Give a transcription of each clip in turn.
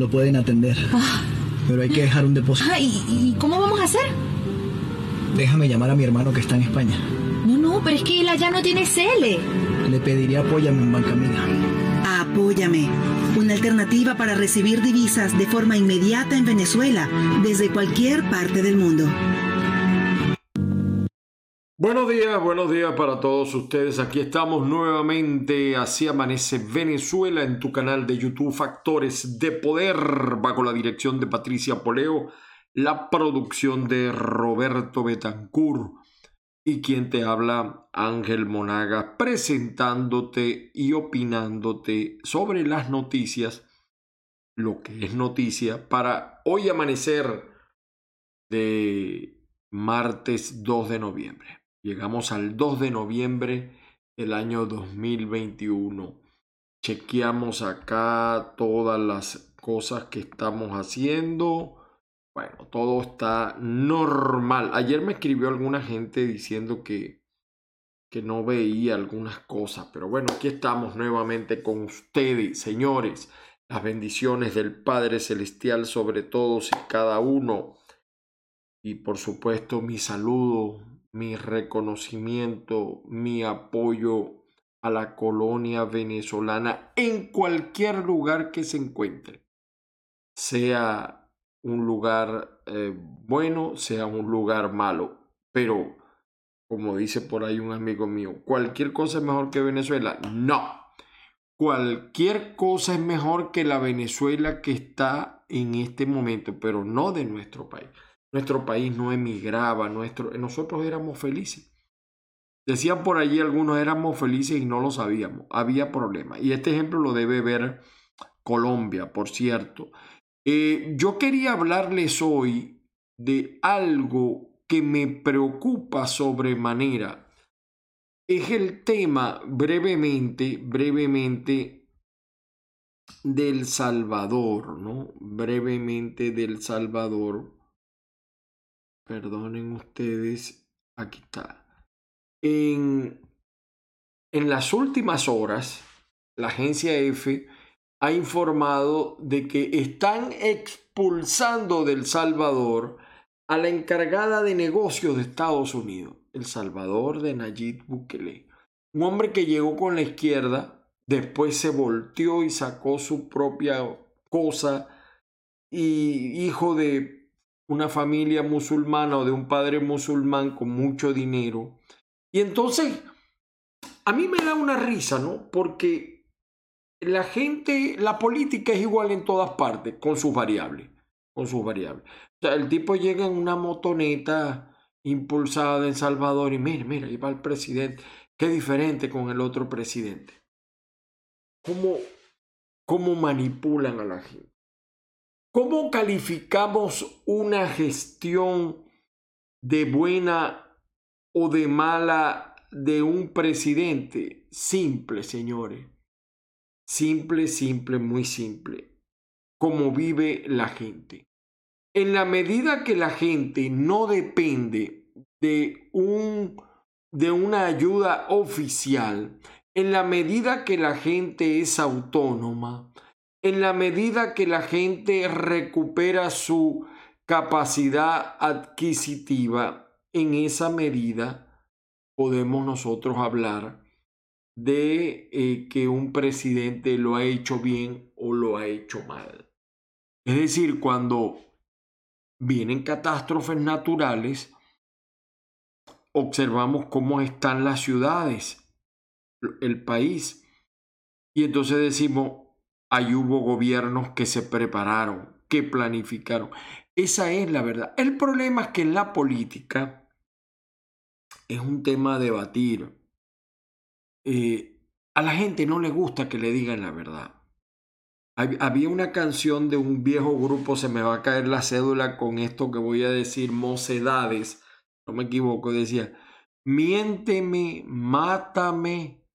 lo pueden atender. Ah. Pero hay que dejar un depósito. Ah, ¿y, ¿y cómo vamos a hacer? Déjame llamar a mi hermano que está en España. No, no, pero es que él allá no tiene CL. Le pediría apóyame en Banca Amiga. Apóyame, una alternativa para recibir divisas de forma inmediata en Venezuela, desde cualquier parte del mundo. Buenos días, buenos días para todos ustedes. Aquí estamos nuevamente. Así amanece Venezuela en tu canal de YouTube Factores de Poder, bajo la dirección de Patricia Poleo, la producción de Roberto Betancourt y quien te habla, Ángel Monaga, presentándote y opinándote sobre las noticias, lo que es noticia, para hoy amanecer de martes 2 de noviembre. Llegamos al 2 de noviembre del año 2021. Chequeamos acá todas las cosas que estamos haciendo. Bueno, todo está normal. Ayer me escribió alguna gente diciendo que, que no veía algunas cosas, pero bueno, aquí estamos nuevamente con ustedes, señores. Las bendiciones del Padre Celestial sobre todos y cada uno. Y por supuesto mi saludo, mi reconocimiento, mi apoyo a la colonia venezolana en cualquier lugar que se encuentre, sea un lugar eh, bueno, sea un lugar malo, pero como dice por ahí un amigo mío, cualquier cosa es mejor que Venezuela. No, cualquier cosa es mejor que la Venezuela que está en este momento, pero no de nuestro país. Nuestro país no emigraba, nuestro, nosotros éramos felices. Decían por allí algunos éramos felices y no lo sabíamos. Había problemas. Y este ejemplo lo debe ver Colombia, por cierto. Eh, yo quería hablarles hoy de algo que me preocupa sobremanera. Es el tema brevemente, brevemente del Salvador, ¿no? Brevemente del Salvador perdonen ustedes, aquí está. En, en las últimas horas, la agencia F ha informado de que están expulsando del Salvador a la encargada de negocios de Estados Unidos, El Salvador de Nayib Bukele. Un hombre que llegó con la izquierda, después se volteó y sacó su propia cosa y hijo de una familia musulmana o de un padre musulmán con mucho dinero. Y entonces, a mí me da una risa, ¿no? Porque la gente, la política es igual en todas partes, con sus variables, con sus variables. O sea, el tipo llega en una motoneta impulsada en Salvador y mira, mira, ahí va el presidente. Qué diferente con el otro presidente. ¿Cómo, cómo manipulan a la gente? ¿Cómo calificamos una gestión de buena o de mala de un presidente? Simple, señores. Simple, simple, muy simple. Cómo vive la gente. En la medida que la gente no depende de un de una ayuda oficial, en la medida que la gente es autónoma, en la medida que la gente recupera su capacidad adquisitiva, en esa medida podemos nosotros hablar de eh, que un presidente lo ha hecho bien o lo ha hecho mal. Es decir, cuando vienen catástrofes naturales, observamos cómo están las ciudades, el país, y entonces decimos, Ahí hubo gobiernos que se prepararon, que planificaron. Esa es la verdad. El problema es que en la política es un tema a debatir. Eh, a la gente no le gusta que le digan la verdad. Había una canción de un viejo grupo, se me va a caer la cédula con esto que voy a decir, mocedades, no me equivoco, decía, miénteme, mátame,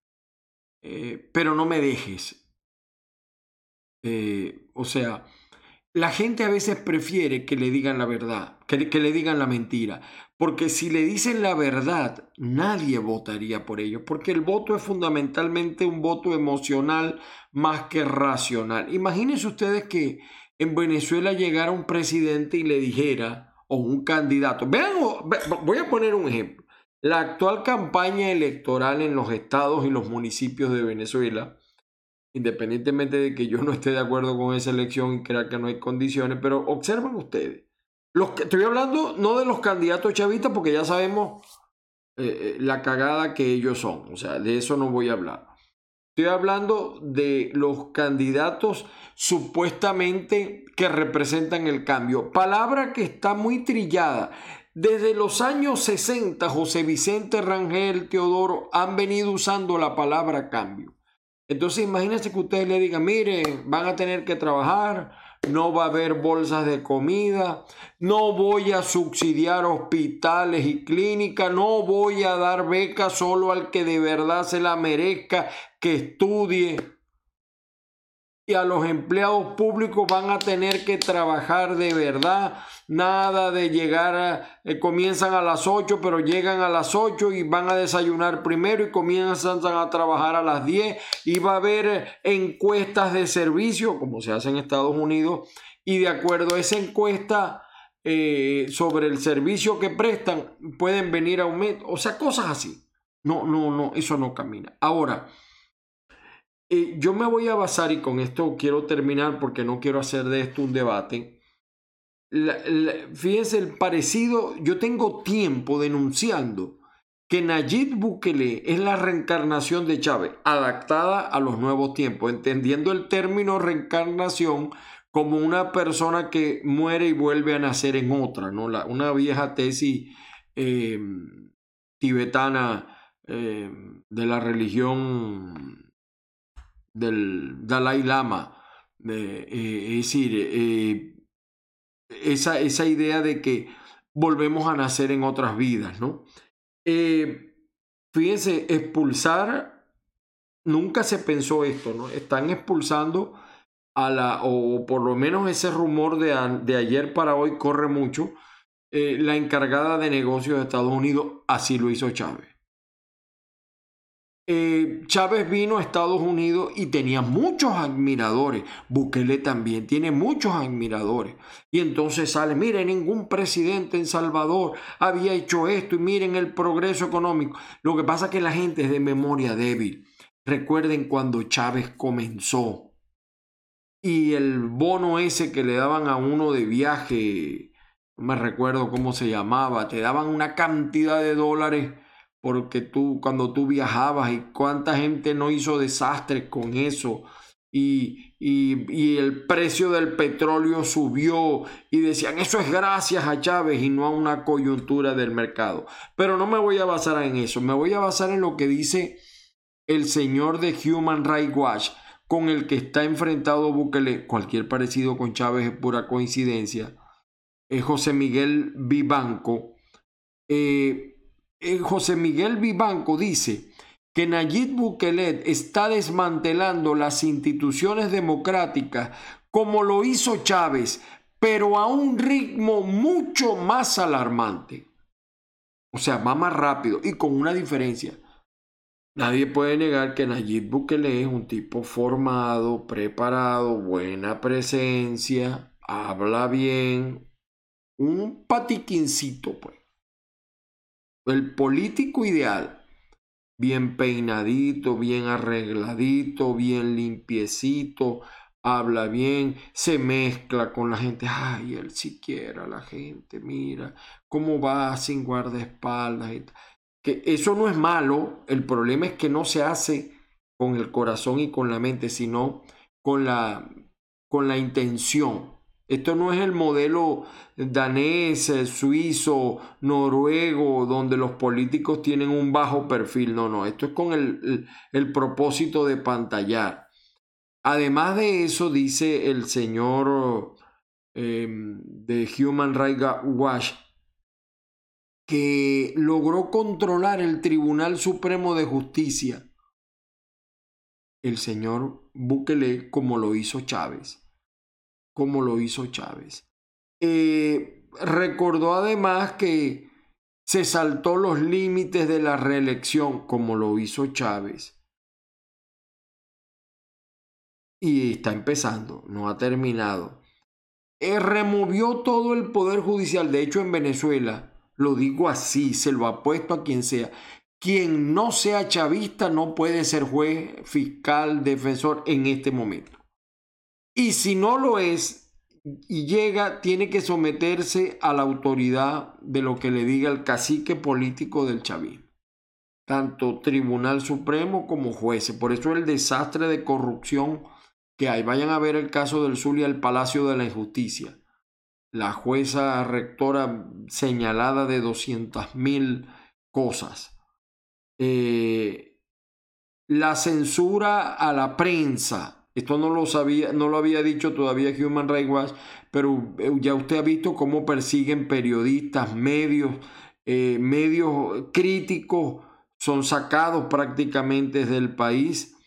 eh, pero no me dejes. Eh, o sea, la gente a veces prefiere que le digan la verdad, que, que, le digan la mentira, porque si le dicen la verdad, nadie votaría por ellos, porque el voto es fundamentalmente un voto emocional más que racional. Imagínense ustedes que en Venezuela llegara un presidente y le dijera, o un candidato, vean, voy a poner un ejemplo. La actual campaña electoral en los estados y los municipios de Venezuela, independientemente de que yo no esté de acuerdo con esa elección y crea que no hay condiciones, pero observen ustedes, los que, estoy hablando no de los candidatos chavistas porque ya sabemos eh, eh, la cagada que ellos son, o sea, de eso no voy a hablar. Estoy hablando de los candidatos supuestamente que representan el cambio. Palabra que está muy trillada. Desde los años 60, José Vicente Rangel, Teodoro han venido usando la palabra cambio. Entonces imagínense que ustedes le digan, mire, van a tener que trabajar, no va a haber bolsas de comida, no voy a subsidiar hospitales y clínicas, no voy a dar becas solo al que de verdad se la merezca, que estudie y a los empleados públicos van a tener que trabajar de verdad. Nada de llegar, a, eh, comienzan a las 8, pero llegan a las 8 y van a desayunar primero y comienzan a trabajar a las 10 y va a haber encuestas de servicio, como se hace en Estados Unidos, y de acuerdo a esa encuesta eh, sobre el servicio que prestan, pueden venir a aumento, o sea, cosas así. No, no, no, eso no camina. Ahora, eh, yo me voy a basar, y con esto quiero terminar porque no quiero hacer de esto un debate. fíjense el parecido, yo tengo tiempo denunciando que Nayib Bukele es la reencarnación de Chávez, adaptada a los nuevos tiempos, entendiendo el término reencarnación como una persona que muere y vuelve a nacer en otra, ¿no? La, una vieja tesis eh, tibetana eh, de la religión del Dalai Lama. Eh, es decir, eh, esa, esa, idea de que volvemos a nacer en otras vidas, ¿no? Eh, fíjense, expulsar, nunca se pensó esto, ¿no? Están expulsando a la, o por lo menos ese rumor de, de ayer para hoy corre mucho, la encargada de negocios de Estados Unidos, así lo hizo Chávez. Eh, Chávez vino a Estados Unidos y tenía muchos admiradores. Bukele también tiene muchos admiradores. Y entonces sale, miren, ningún presidente en Salvador había hecho esto y miren el progreso económico. Lo que pasa es que la gente es de memoria débil. Recuerden cuando Chávez comenzó y el bono ese que le daban a uno de viaje, no me recuerdo cómo se llamaba, te daban una cantidad de dólares porque tú, cuando tú viajabas y cuánta gente no hizo desastres con eso. Y, y, el precio del petróleo subió y decían eso es gracias a Chávez y no a una coyuntura del mercado. Pero no me voy a basar en eso, me voy a basar en lo que dice el señor de Human Rights Watch con el que está enfrentado Bukele. Cualquier parecido con Chávez es pura coincidencia. Es José Miguel Vivanco. Eh, José Miguel Vivanco dice que Nayib Bukele está desmantelando las instituciones democráticas como lo hizo Chávez, pero a un ritmo mucho más alarmante. O sea, va más rápido y con una diferencia. Nadie puede negar que Nayib Bukele es un tipo formado, preparado, buena presencia, habla bien, un patiquincito, pues el político ideal, bien peinadito, bien arregladito, bien limpiecito, habla bien, se mezcla con la gente, ay, él siquiera la gente, mira, cómo va sin guardaespaldas. Que eso no es malo, el problema es que no se hace con el corazón y con la mente, sino con la, con la intención. Esto no es el modelo danés, eh, suizo, noruego, donde los políticos tienen un bajo perfil. No, no, esto es con el, el, propósito de pantallar. Además de eso, dice el señor em, de Human Rights Watch, que logró controlar el Tribunal Supremo de Justicia. El señor Bukele, como lo hizo Chávez como lo hizo Chávez. Eh, recordó además que se saltó los límites de la reelección como lo hizo Chávez. Y está empezando, no ha terminado. eh, removió todo el poder judicial. De hecho, en Venezuela, lo digo así, se lo apuesto a quien sea. Quien no sea chavista no puede ser juez, fiscal, defensor en este momento. Y si no lo es y llega, tiene que someterse a la autoridad de lo que le diga el cacique político del chavismo. Tanto Tribunal Supremo como jueces. Por eso el desastre de corrupción que hay. Vayan a ver el caso del Zulia, el Palacio de la Injusticia. La jueza rectora señalada de 200 mil cosas. Eh, la censura a la prensa. Esto no lo sabía, no lo había dicho todavía Human Rights Watch, pero eh, ya usted ha visto cómo persiguen periodistas, medios, eh, medios críticos, son sacados prácticamente del país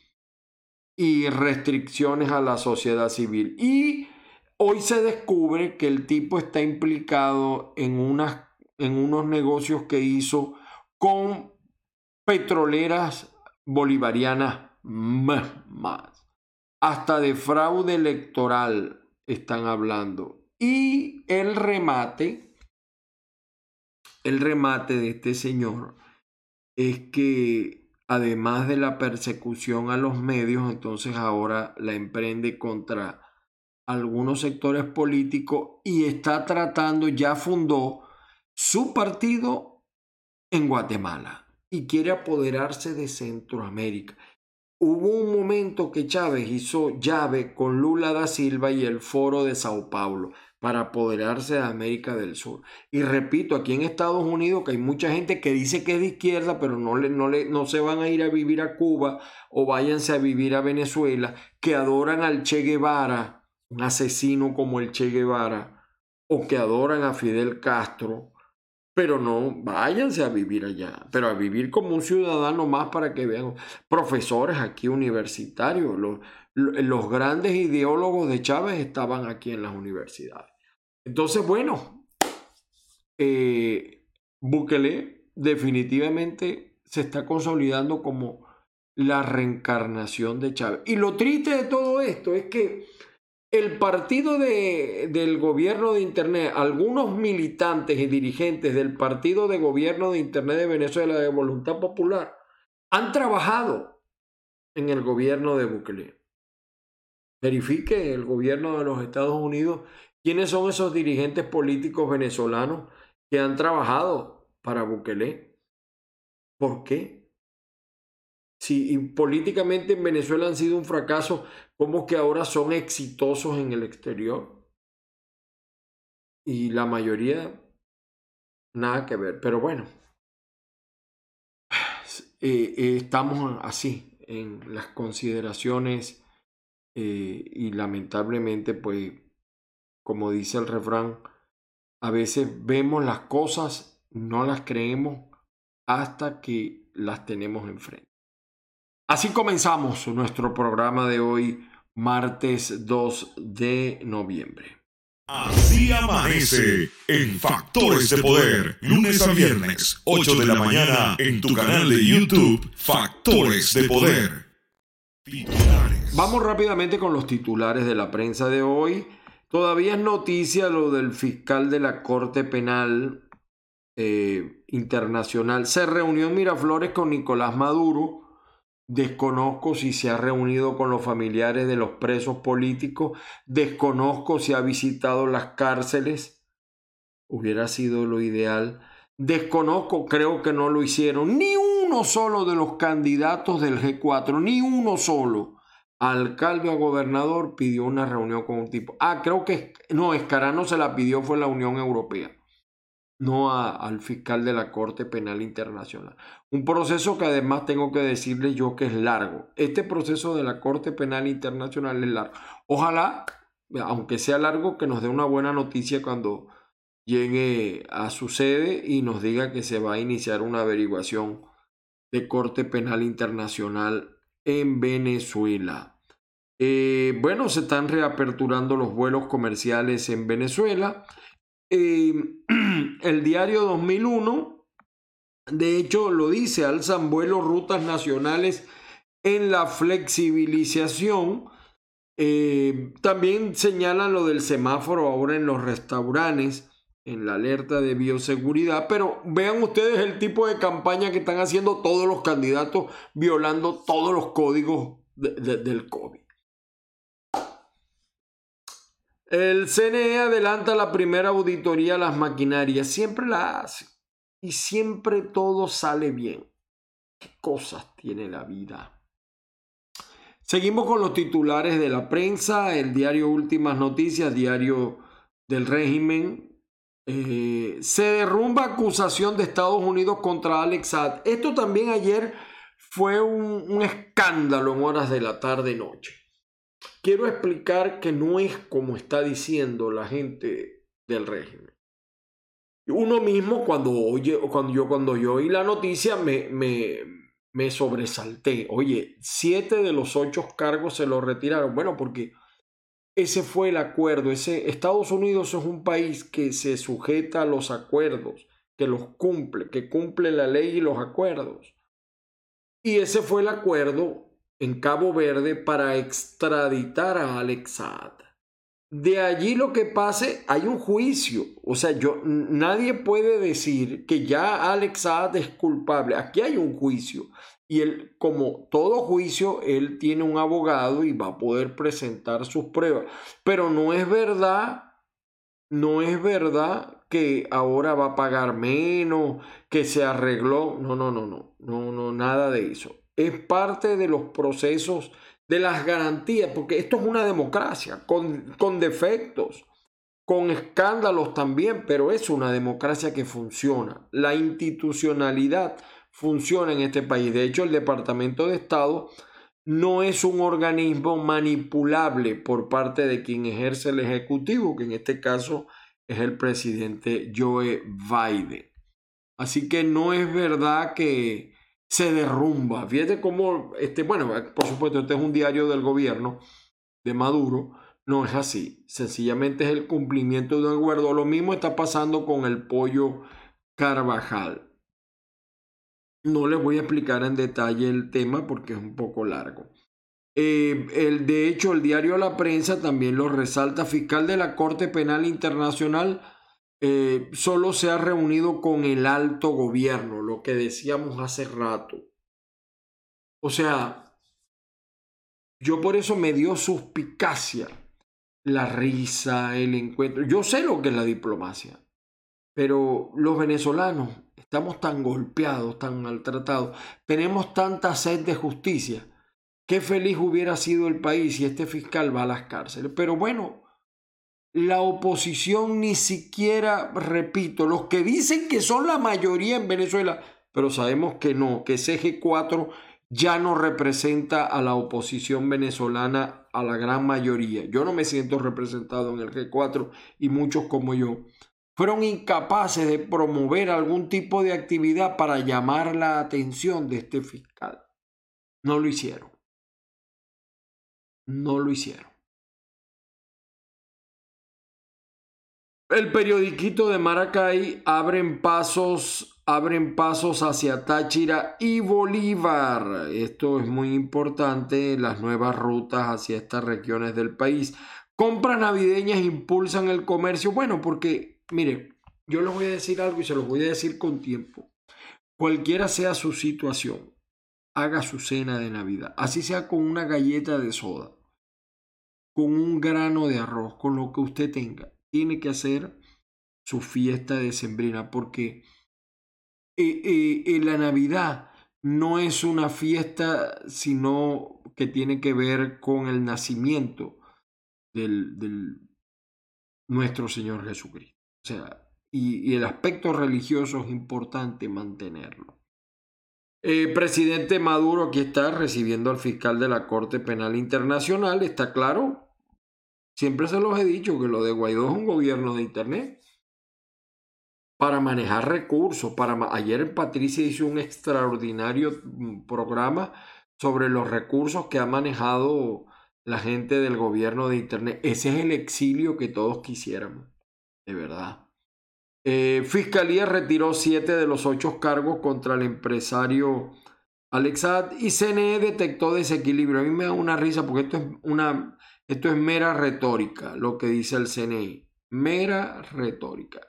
y restricciones a la sociedad civil. Y hoy se descubre que el tipo está implicado en, unas, en unos negocios que hizo con petroleras bolivarianas más. Hasta de fraude electoral están hablando. Y el remate, el remate de este señor es que además de la persecución a los medios, entonces ahora la emprende contra algunos sectores políticos y está tratando, ya fundó su partido en Guatemala y quiere apoderarse de Centroamérica. Hubo un momento que Chávez hizo llave con Lula da Silva y el Foro de Sao Paulo para apoderarse de América del Sur. Y repito, aquí en Estados Unidos que hay mucha gente que dice que es de izquierda, pero no, le, no, le, no se van a ir a vivir a Cuba o váyanse a vivir a Venezuela, que adoran al Che Guevara, un asesino como el Che Guevara, o que adoran a Fidel Castro, pero no váyanse a vivir allá, pero a vivir como un ciudadano más para que vean profesores aquí universitarios, los, los grandes ideólogos de Chávez estaban aquí en las universidades. Entonces, bueno, eh, Bukele definitivamente se está consolidando como la reencarnación de Chávez. Y lo triste de todo esto es que el partido de, del gobierno de Internet, algunos militantes y dirigentes del partido de gobierno de Internet de Venezuela de Voluntad Popular han trabajado en el gobierno de Bukele verifique el gobierno de los Estados Unidos quiénes son esos dirigentes políticos venezolanos que han trabajado para Bukele. ¿Por qué? Si políticamente en Venezuela han sido un fracaso, ¿cómo que ahora son exitosos en el exterior? Y la mayoría, nada que ver. Pero bueno, eh, eh, estamos así en las consideraciones eh, y lamentablemente, pues, como dice el refrán, a veces vemos las cosas, no las creemos hasta que las tenemos enfrente. Así comenzamos nuestro programa de hoy, martes 2 de noviembre. Así amanece en Factores de Poder, lunes a viernes, 8 de la mañana, en tu canal de YouTube, Factores de Poder. Vamos rápidamente con los titulares de la prensa de hoy. Todavía es noticia lo del fiscal de la Corte Penal eh, Internacional. Se reunió en Miraflores con Nicolás Maduro. Desconozco si se ha reunido con los familiares de los presos políticos. Desconozco si ha visitado las cárceles. Hubiera sido lo ideal. Desconozco, creo que no lo hicieron. Ni uno solo de los candidatos del G4, ni uno solo alcalde o gobernador pidió una reunión con un tipo. Ah, creo que no, Escarano se la pidió, fue la Unión Europea, no al fiscal de la Corte Penal Internacional. Un proceso que además tengo que decirle yo que es largo. Este proceso de la Corte Penal Internacional es largo. Ojalá, aunque sea largo, que nos dé una buena noticia cuando llegue a su sede y nos diga que se va a iniciar una averiguación de Corte Penal Internacional en Venezuela. Eh, bueno, se están reaperturando los vuelos comerciales en Venezuela. El diario 2001, de hecho, lo dice, alzan vuelos rutas nacionales en la flexibilización. Eh, también señalan lo del semáforo ahora en los restaurantes, en la alerta de bioseguridad, pero vean ustedes el tipo de campaña que están haciendo todos los candidatos violando todos los códigos del COVID. El CNE adelanta la primera auditoría a las maquinarias, siempre la hace y siempre todo sale bien. ¿Qué cosas tiene la vida? Seguimos con los titulares de la prensa, el diario Últimas Noticias, diario del régimen. Eh, se derrumba acusación de Estados Unidos contra Alex Saad. Esto también ayer fue un, un escándalo en horas de la tarde-noche. Quiero explicar que no es como está diciendo la gente del régimen. Uno mismo cuando oye, cuando yo cuando yo oí la noticia me, me, me sobresalté. Oye, siete de los ocho cargos se los retiraron. Bueno, porque ese fue el acuerdo. Ese, Estados Unidos es un país que se sujeta a los acuerdos, que los cumple, que cumple la ley y los acuerdos. Y ese fue el acuerdo en Cabo Verde para extraditar a Alex Saad. De allí lo que pase, hay un juicio. O sea, yo, nadie puede decir que ya Alex Saad es culpable. Aquí hay un juicio. Y él, como todo juicio, él tiene un abogado y va a poder presentar sus pruebas. Pero no es verdad, no es verdad que ahora va a pagar menos, que se arregló. No, no, no, no, no, no, nada de eso. Es parte de los procesos de las garantías, porque esto es una democracia con, con defectos, con escándalos también, pero es una democracia que funciona. La institucionalidad funciona en este país. De hecho, el Departamento de Estado no es un organismo manipulable por parte de quien ejerce el Ejecutivo, que en este caso es el presidente Joe Biden. Así que no es verdad que, se derrumba. Fíjate cómo, este, bueno, por supuesto, este es un diario del gobierno de Maduro. No es así. Sencillamente es el cumplimiento de un acuerdo. Lo mismo está pasando con el pollo Carvajal. No les voy a explicar en detalle el tema porque es un poco largo. Eh, el, de hecho, el diario La Prensa también lo resalta. Fiscal de la Corte Penal Internacional eh, solo se ha reunido con el alto gobierno, lo que decíamos hace rato. O sea, yo por eso me dio suspicacia la risa, el encuentro. Yo sé lo que es la diplomacia, pero los venezolanos estamos tan golpeados, tan maltratados, tenemos tanta sed de justicia. Qué feliz hubiera sido el país si este fiscal va a las cárceles. Pero bueno, la oposición ni siquiera, repito, los que dicen que son la mayoría en Venezuela, pero sabemos que no, que ese G4 ya no representa a la oposición venezolana a la gran mayoría. Yo no me siento representado en el G4 y muchos como yo fueron incapaces de promover algún tipo de actividad para llamar la atención de este fiscal. No lo hicieron. No lo hicieron. El periodiquito de Maracay abren pasos, abren pasos hacia Táchira y Bolívar. Esto es muy importante, las nuevas rutas hacia estas regiones del país. Compras navideñas impulsan el comercio. Bueno, porque, mire, yo les voy a decir algo y se los voy a decir con tiempo. Cualquiera sea su situación, haga su cena de Navidad. Así sea con una galleta de soda, con un grano de arroz, con lo que usted tenga tiene que hacer su fiesta de sembrina porque eh, eh, eh, la Navidad no es una fiesta sino que tiene que ver con el nacimiento del, nuestro Señor Jesucristo. O sea, y, el aspecto religioso es importante mantenerlo. El presidente Maduro aquí está recibiendo al fiscal de la Corte Penal Internacional, está claro, Siempre se los he dicho que lo de Guaidó es un gobierno de Internet. Para manejar recursos. Para Ayer Patricia hizo un extraordinario mm, programa sobre los recursos que ha manejado la gente del gobierno de Internet. Ese es el exilio que todos quisiéramos. De verdad. Eh, Fiscalía retiró siete de los ocho cargos contra el empresario Alexad y CNE detectó desequilibrio. A mí me da una risa porque esto es una Esto es mera retórica, lo que dice el CNI. Mera retórica.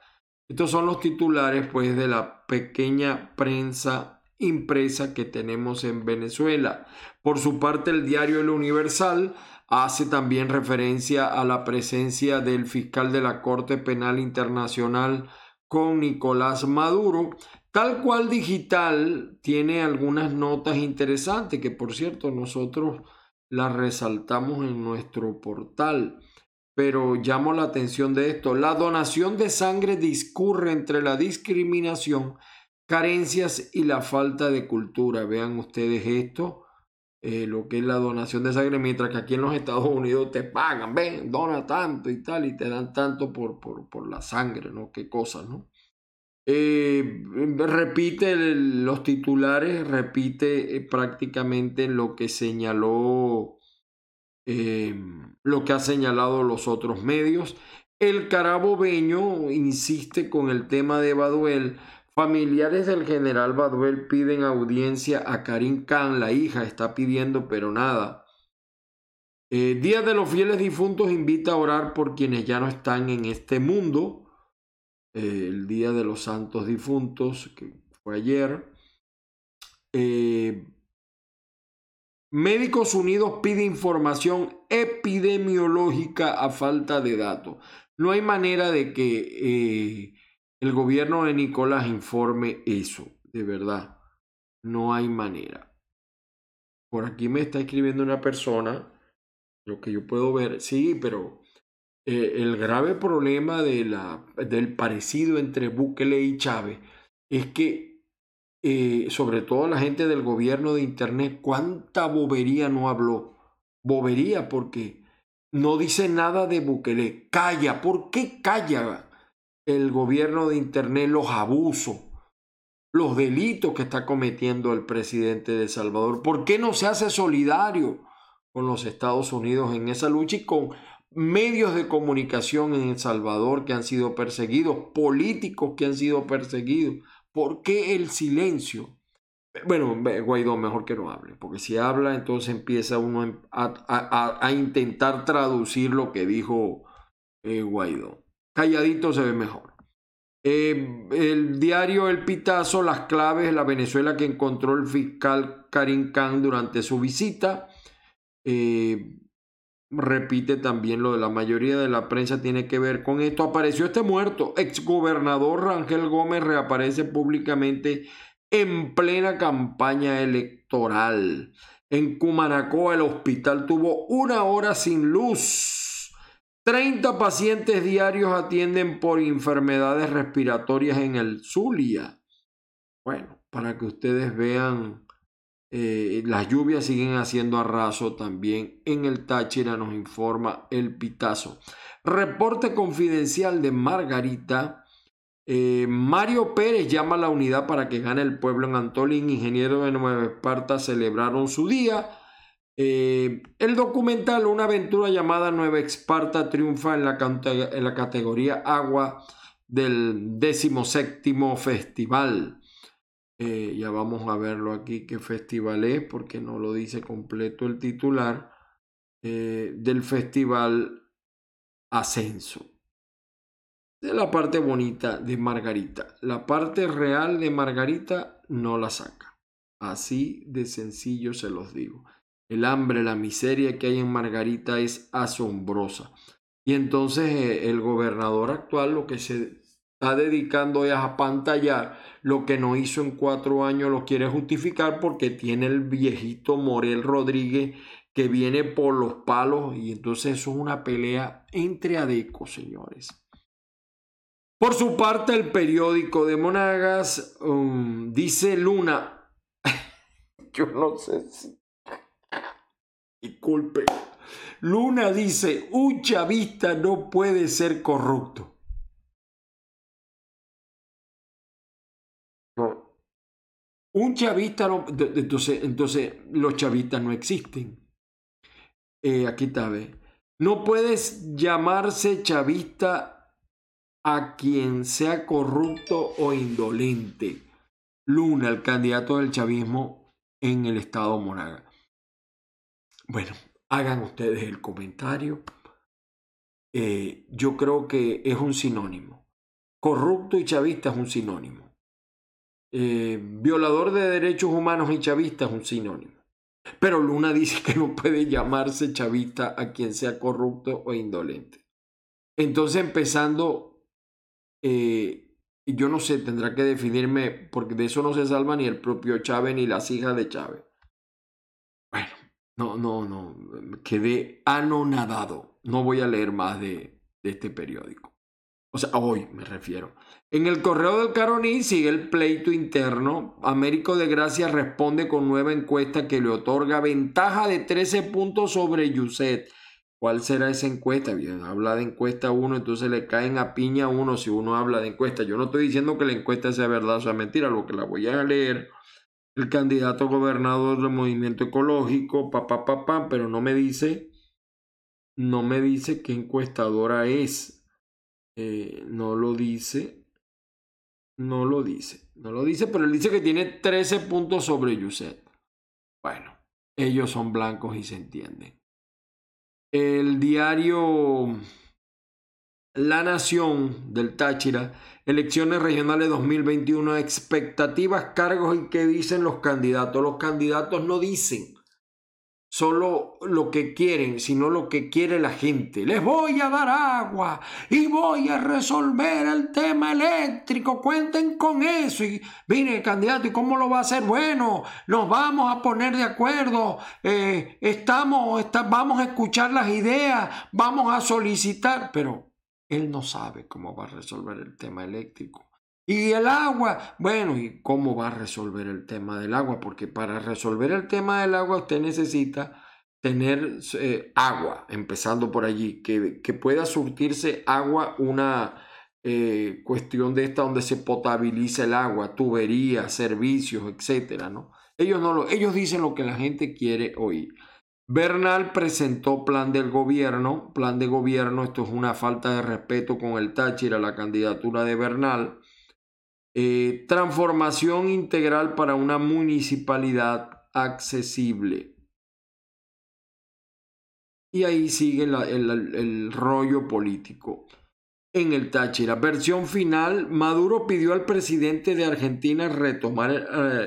Estos son los titulares, pues, de la pequeña prensa impresa que tenemos en Venezuela. Por su parte, el diario El Universal hace también referencia a la presencia del fiscal de la Corte Penal Internacional con Nicolás Maduro. Tal cual digital tiene algunas notas interesantes que por cierto nosotros las resaltamos en nuestro portal. Pero llamo la atención de esto. La donación de sangre discurre entre la discriminación, carencias y la falta de cultura. Vean ustedes esto. Eh, lo que es la donación de sangre, mientras que aquí en los Estados Unidos te pagan, ven, dona tanto y tal, y te dan tanto por, por, por la sangre, ¿no? Qué cosas, ¿no? Eh, repite los titulares, repite eh, prácticamente lo que señaló, lo que ha señalado los otros medios. El carabobeño insiste con el tema de Baduel Familiares del general Baduel piden audiencia a Karim Khan, la hija está pidiendo, pero nada. Eh, Día de los Fieles Difuntos invita a orar por quienes ya no están en este mundo. Eh, el Día de los Santos Difuntos, que fue ayer. Eh, Médicos Unidos pide información epidemiológica a falta de datos. No hay manera de que el gobierno de Nicolás informe eso, de verdad. No hay manera. Por aquí me está escribiendo una persona, lo que yo puedo ver, sí, pero eh, el grave problema de la, del parecido entre Bukele y Chávez es que, eh, sobre todo la gente del gobierno de Internet, cuánta bobería no habló. Bobería porque no dice nada de Bukele. Calla, ¿por qué calla? el gobierno de Internet los abusos, los delitos que está cometiendo el presidente de Salvador. ¿Por qué no se hace solidario con los Estados Unidos en esa lucha y con medios de comunicación en El Salvador que han sido perseguidos, políticos que han sido perseguidos? ¿Por qué el silencio? Bueno, Guaidó mejor que no hable, porque si habla entonces empieza uno a, intentar traducir lo que dijo eh, Guaidó calladito se ve mejor. Eh, el diario El Pitazo, las claves la Venezuela que encontró el fiscal Karim Khan durante su visita. Eh, repite también lo de la mayoría de la prensa tiene que ver con esto. Apareció este muerto. Exgobernador Rangel Gómez reaparece públicamente en plena campaña electoral. En Cumanacoa el hospital tuvo una hora sin luz 30 pacientes diarios atienden por enfermedades respiratorias en el Zulia. Bueno, para que ustedes vean, eh, las lluvias siguen haciendo arraso también en el Táchira, nos informa el Pitazo. Reporte confidencial de Margarita. Eh, Mario Pérez llama a la unidad para que gane el pueblo en Antolín. Ingeniero de Nueva Esparta celebraron su día. Eh, el documental Una aventura llamada Nueva Esparta triunfa en la, categoría Agua del 17 festival. Eh, ya vamos a verlo aquí qué festival es porque no lo dice completo el titular eh, del festival Ascenso. De la parte bonita de Margarita. La parte real de Margarita no la saca. Así de sencillo se los digo. El hambre, la miseria que hay en Margarita es asombrosa. Y entonces eh, el gobernador actual lo que se está dedicando a pantallar lo que no hizo en cuatro años, lo quiere justificar porque tiene el viejito Morel Rodríguez que viene por los palos y entonces eso es una pelea entre adecos, señores. Por su parte, el periódico de Monagas um, dice Luna, yo no sé si Disculpe. Luna dice, un no puede ser corrupto. Un chavista no... Entonces, entonces los chavistas no existen. Eh, aquí está, ve. No puedes llamarse chavista a quien sea corrupto o indolente. Luna, el candidato del chavismo en el estado Monaga. Bueno, Hagan ustedes el comentario. Eh, yo creo que es un sinónimo. Corrupto y chavista es un sinónimo. Eh, violador de derechos humanos y chavista es un sinónimo. Pero Luna dice que no puede llamarse chavista a quien sea corrupto o indolente. Entonces, empezando, eh, yo no sé, tendrá que definirme, porque de eso no se salva ni el propio Chávez ni las hijas de Chávez. Bueno, no, no, no, quedé anonadado. No voy a leer más de, de este periódico. O sea, hoy me refiero. En el correo del Caroní sigue el pleito interno. Américo de Gracia responde con nueva encuesta que le otorga ventaja de 13 puntos sobre Yuset. ¿Cuál será esa encuesta? Bien, habla de encuesta uno, entonces le caen a piña uno si uno habla de encuesta. Yo no estoy diciendo que la encuesta sea verdad o sea mentira, lo que la voy a leer. El candidato gobernador del movimiento ecológico, papá, papá, pero no me dice, no me dice qué encuestadora es. Eh, no lo dice. No lo dice. No lo dice, pero él dice que tiene 13 puntos sobre Yuset. Bueno, ellos son blancos y se entienden. El diario La Nación del Táchira, elecciones regionales 2021, expectativas, cargos y qué dicen los candidatos. Los candidatos no dicen solo lo que quieren, sino lo que quiere la gente. Les voy a dar agua y voy a resolver el tema eléctrico. Cuenten con eso. Y mire, candidato, ¿y cómo lo va a hacer? Bueno, nos vamos a poner de acuerdo. Eh, estamos, vamos a escuchar las ideas, vamos a solicitar, pero él no sabe cómo va a resolver el tema eléctrico. Y el agua, bueno, ¿y cómo va a resolver el tema del agua? Porque para resolver el tema del agua usted necesita tener eh, agua, empezando por allí, que, que pueda surtirse agua una eh, cuestión de esta donde se potabiliza el agua, tuberías, servicios, etcétera, ¿no? Ellos, no lo, ellos dicen lo que la gente quiere oír. Bernal presentó plan del gobierno, plan de gobierno, esto es una falta de respeto con el Táchira, la candidatura de Bernal eh, transformación integral para una municipalidad accesible. Y ahí sigue el, rollo político. En el Táchira, versión final, Maduro pidió al presidente de Argentina retomar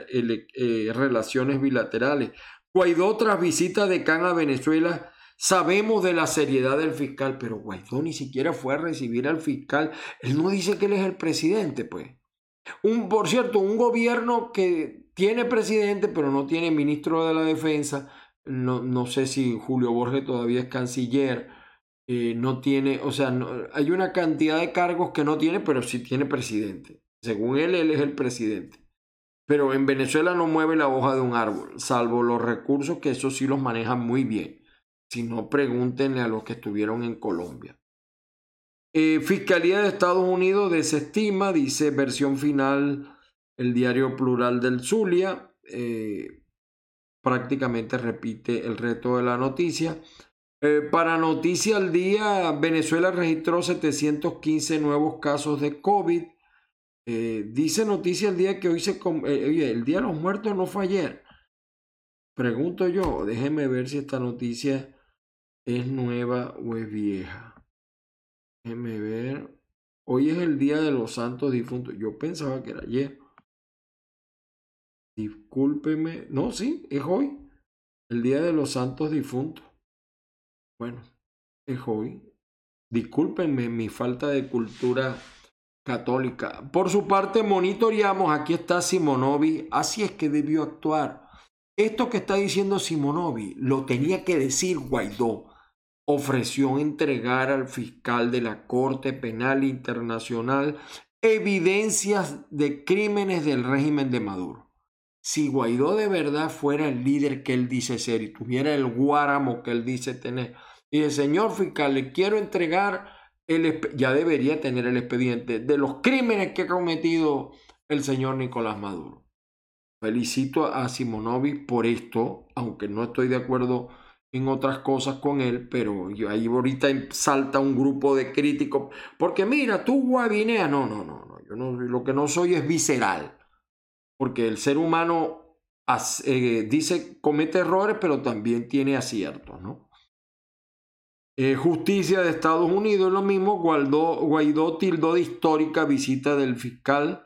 eh, eh, relaciones bilaterales. Guaidó tras visita de Can a Venezuela Sabemos de la seriedad del fiscal, pero Guaidó ni siquiera fue a recibir al fiscal. Él no dice que él es el presidente, pues. Un, por cierto, un gobierno que tiene presidente pero no tiene ministro de la defensa, no, no sé si Julio Borges todavía es canciller, eh, no tiene, o sea, hay una cantidad de cargos que no tiene, pero sí tiene presidente. Según él, él es el presidente. Pero en Venezuela no mueve la hoja de un árbol, salvo los recursos que eso sí los manejan muy bien. Si no, pregúntenle a los que estuvieron en Colombia. Eh, Fiscalía de Estados Unidos desestima, dice versión final, el diario plural del Zulia. Eh, prácticamente repite el reto de la noticia. Eh, para Noticia al Día, Venezuela registró 715 nuevos casos de COVID. dice Noticia al Día que hoy se... oye, el Día de los Muertos no fue ayer. Pregunto yo, déjeme ver si esta noticia es nueva o es vieja. Déjeme ver. Hoy es el día de los santos difuntos. Yo pensaba que era ayer. Discúlpeme. No, sí, es hoy. El día de los santos difuntos. Bueno, es hoy. Discúlpenme mi falta de cultura católica. Por su parte, monitoreamos, aquí está Simonovi, así es que debió actuar. Esto que está diciendo Simonovi lo tenía que decir Guaidó ofreció entregar al fiscal de la Corte Penal Internacional evidencias de crímenes del régimen de Maduro. Si Guaidó de verdad fuera el líder que él dice ser y tuviera el guáramo que él dice tener, y el señor fiscal le quiero entregar, el, ya debería tener el expediente de los crímenes que ha cometido el señor Nicolás Maduro. Felicito a Simonovi por esto, aunque no estoy de acuerdo en otras cosas con él, pero ahí ahorita salta un grupo de críticos, porque mira, tú Guavinea, no, no, no, no, yo no, lo que no soy es visceral, porque el ser humano eh, dice, comete errores, pero también tiene aciertos, ¿no? Eh, justicia de Estados Unidos, lo mismo, Guaidó, Guaidó tildó de histórica visita del fiscal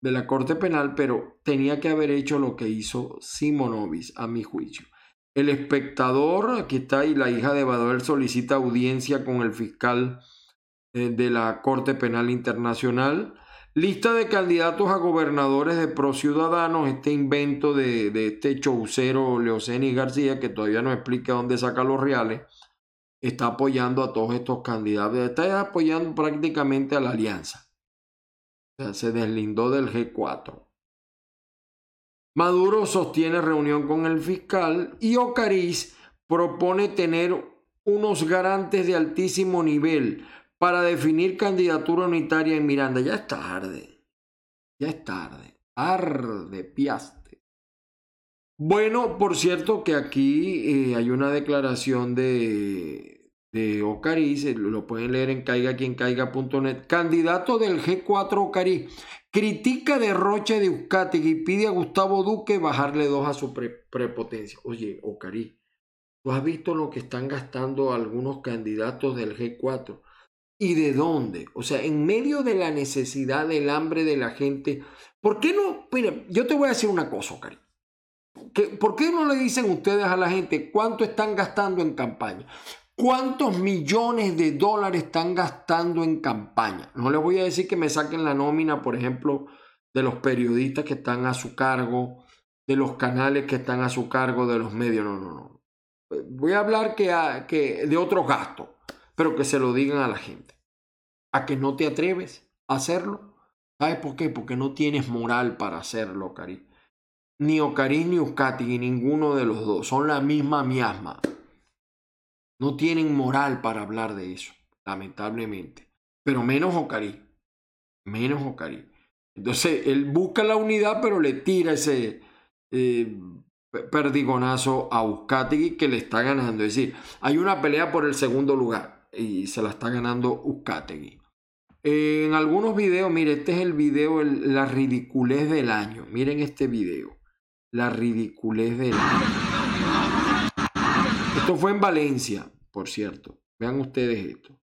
de la Corte Penal, pero tenía que haber hecho lo que hizo Simonovis, a mi juicio. El espectador, aquí está, y la hija de Badoel solicita audiencia con el fiscal eh, de la Corte Penal Internacional. Lista de candidatos a gobernadores de Pro Ciudadanos, este invento de, de este chaucero Leoceni García, que todavía no explica dónde saca los reales, está apoyando a todos estos candidatos, está apoyando prácticamente a la alianza. O sea, se deslindó del G4. Maduro sostiene reunión con el fiscal y Ocariz propone tener unos garantes de altísimo nivel para definir candidatura unitaria en Miranda. Ya es tarde. Ya es tarde. Arde, piaste. Bueno, por cierto que aquí eh, hay una declaración de, de Ocariz, eh, lo pueden leer en caigaquiencaiga.net. Candidato del G4 Ocariz critica derroche de Euskadi y pide a Gustavo Duque bajarle dos a su prepotencia. Oye, Ocariz, ¿tú has visto lo que están gastando algunos candidatos del G4? ¿Y de dónde? O sea, en medio de la necesidad, del hambre de la gente, ¿por qué no? Mira, yo te voy a decir una cosa, Cari. ¿Por qué no le dicen ustedes a la gente cuánto están gastando en campaña? ¿Cuántos millones de dólares están gastando en campaña? No les voy a decir que me saquen la nómina, por ejemplo, de los periodistas que están a su cargo, de los canales que están a su cargo, de los medios. No, no, no. Voy a hablar que, que de otros gastos pero que se lo digan a la gente. A que no te atreves a hacerlo. ¿Sabes por qué? Porque no tienes moral para hacerlo, Cari. Ni Ocari ni Euskati, ninguno de los dos. Son la misma miasma. No tienen moral para hablar de eso, lamentablemente. Pero menos Ocari. Menos Ocari. Entonces, él busca la unidad, pero le tira ese eh, perdigonazo a Euskati que le está ganando. Es decir, hay una pelea por el segundo lugar y se la está ganando Uzcategui. En algunos videos, mire, este es el video, la ridiculez del año. Miren este video, la ridiculez del año. Esto fue en Valencia, por cierto. Vean ustedes esto.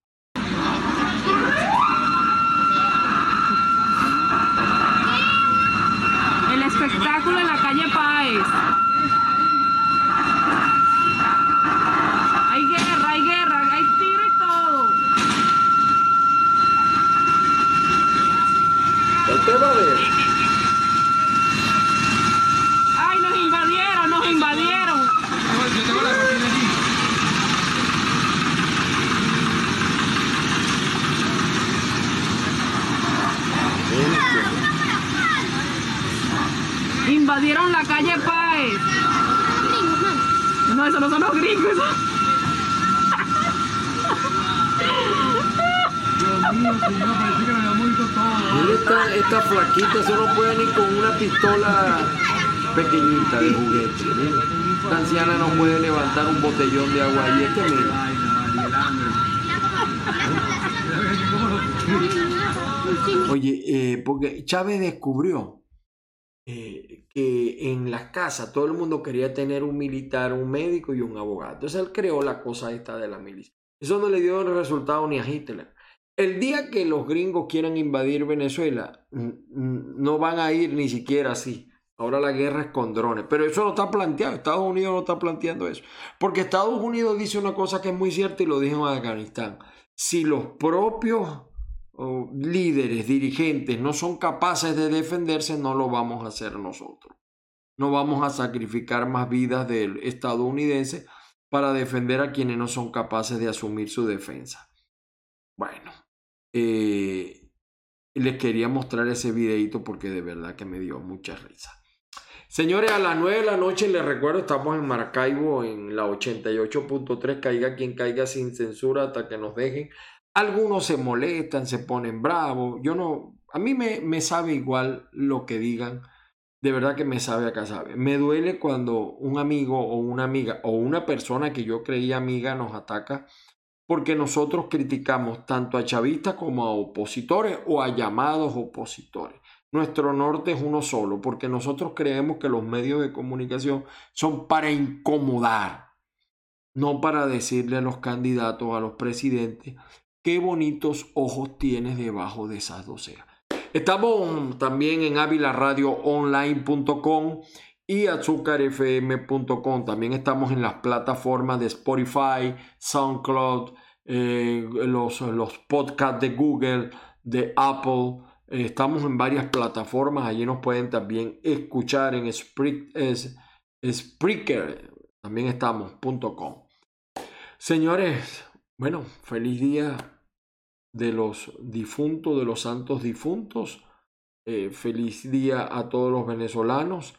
El espectáculo en la calle Páez. ¡Ay, nos invadieron, nos invadieron! Yo tengo la cocina allí. Invadieron la calle Páez. No, eso no son los gringos. Mira esta, esta flaquita, eso no puede ni con una pistola pequeñita de juguete. Esta anciana no puede levantar un botellón de agua y este. Oye, eh, porque Chávez descubrió eh, que en las casas todo el mundo quería tener un militar, un médico y un abogado. Entonces él creó la cosa esta de la milicia. Eso no le dio resultado ni a Hitler. El día que los gringos quieran invadir Venezuela, no van a ir ni siquiera así. Ahora la guerra es con drones. Pero eso no está planteado. Estados Unidos no está planteando eso. Porque Estados Unidos dice una cosa que es muy cierta y lo dijo en Afganistán. Si los propios líderes, dirigentes no son capaces de defenderse, no lo vamos a hacer nosotros. No vamos a sacrificar más vidas del estadounidense para defender a quienes no son capaces de asumir su defensa. Bueno, eh, les quería mostrar ese videito porque de verdad que me dio mucha risa. Señores, a las 9 de la noche les recuerdo, estamos en Maracaibo en la 88.3, caiga quien caiga sin censura hasta que nos dejen. Algunos se molestan, se ponen bravos. Yo no, a mí me, sabe igual lo que digan. De verdad que me sabe acá sabe. Me duele cuando un amigo o una amiga o una persona que yo creía amiga nos ataca porque nosotros criticamos tanto a chavistas como a opositores o a llamados opositores. Nuestro norte es uno solo, porque nosotros creemos que los medios de comunicación son para incomodar, no para decirle a los candidatos, a los presidentes, qué bonitos ojos tienes debajo de esas dos cejas. Estamos también en avilaradioonline.com y azúcarfm.com. También estamos en las plataformas de Spotify, SoundCloud, eh, los, los podcasts de Google, de Apple. Eh, estamos en varias plataformas. Allí nos pueden también escuchar en Spreaker. También estamos.com. Señores, bueno, feliz día de los difuntos, de los santos difuntos. Eh, feliz día a todos los venezolanos.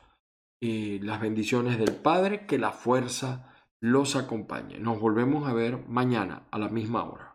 y las bendiciones del Padre, que la fuerza los acompañe. Nos volvemos a ver mañana a la misma hora.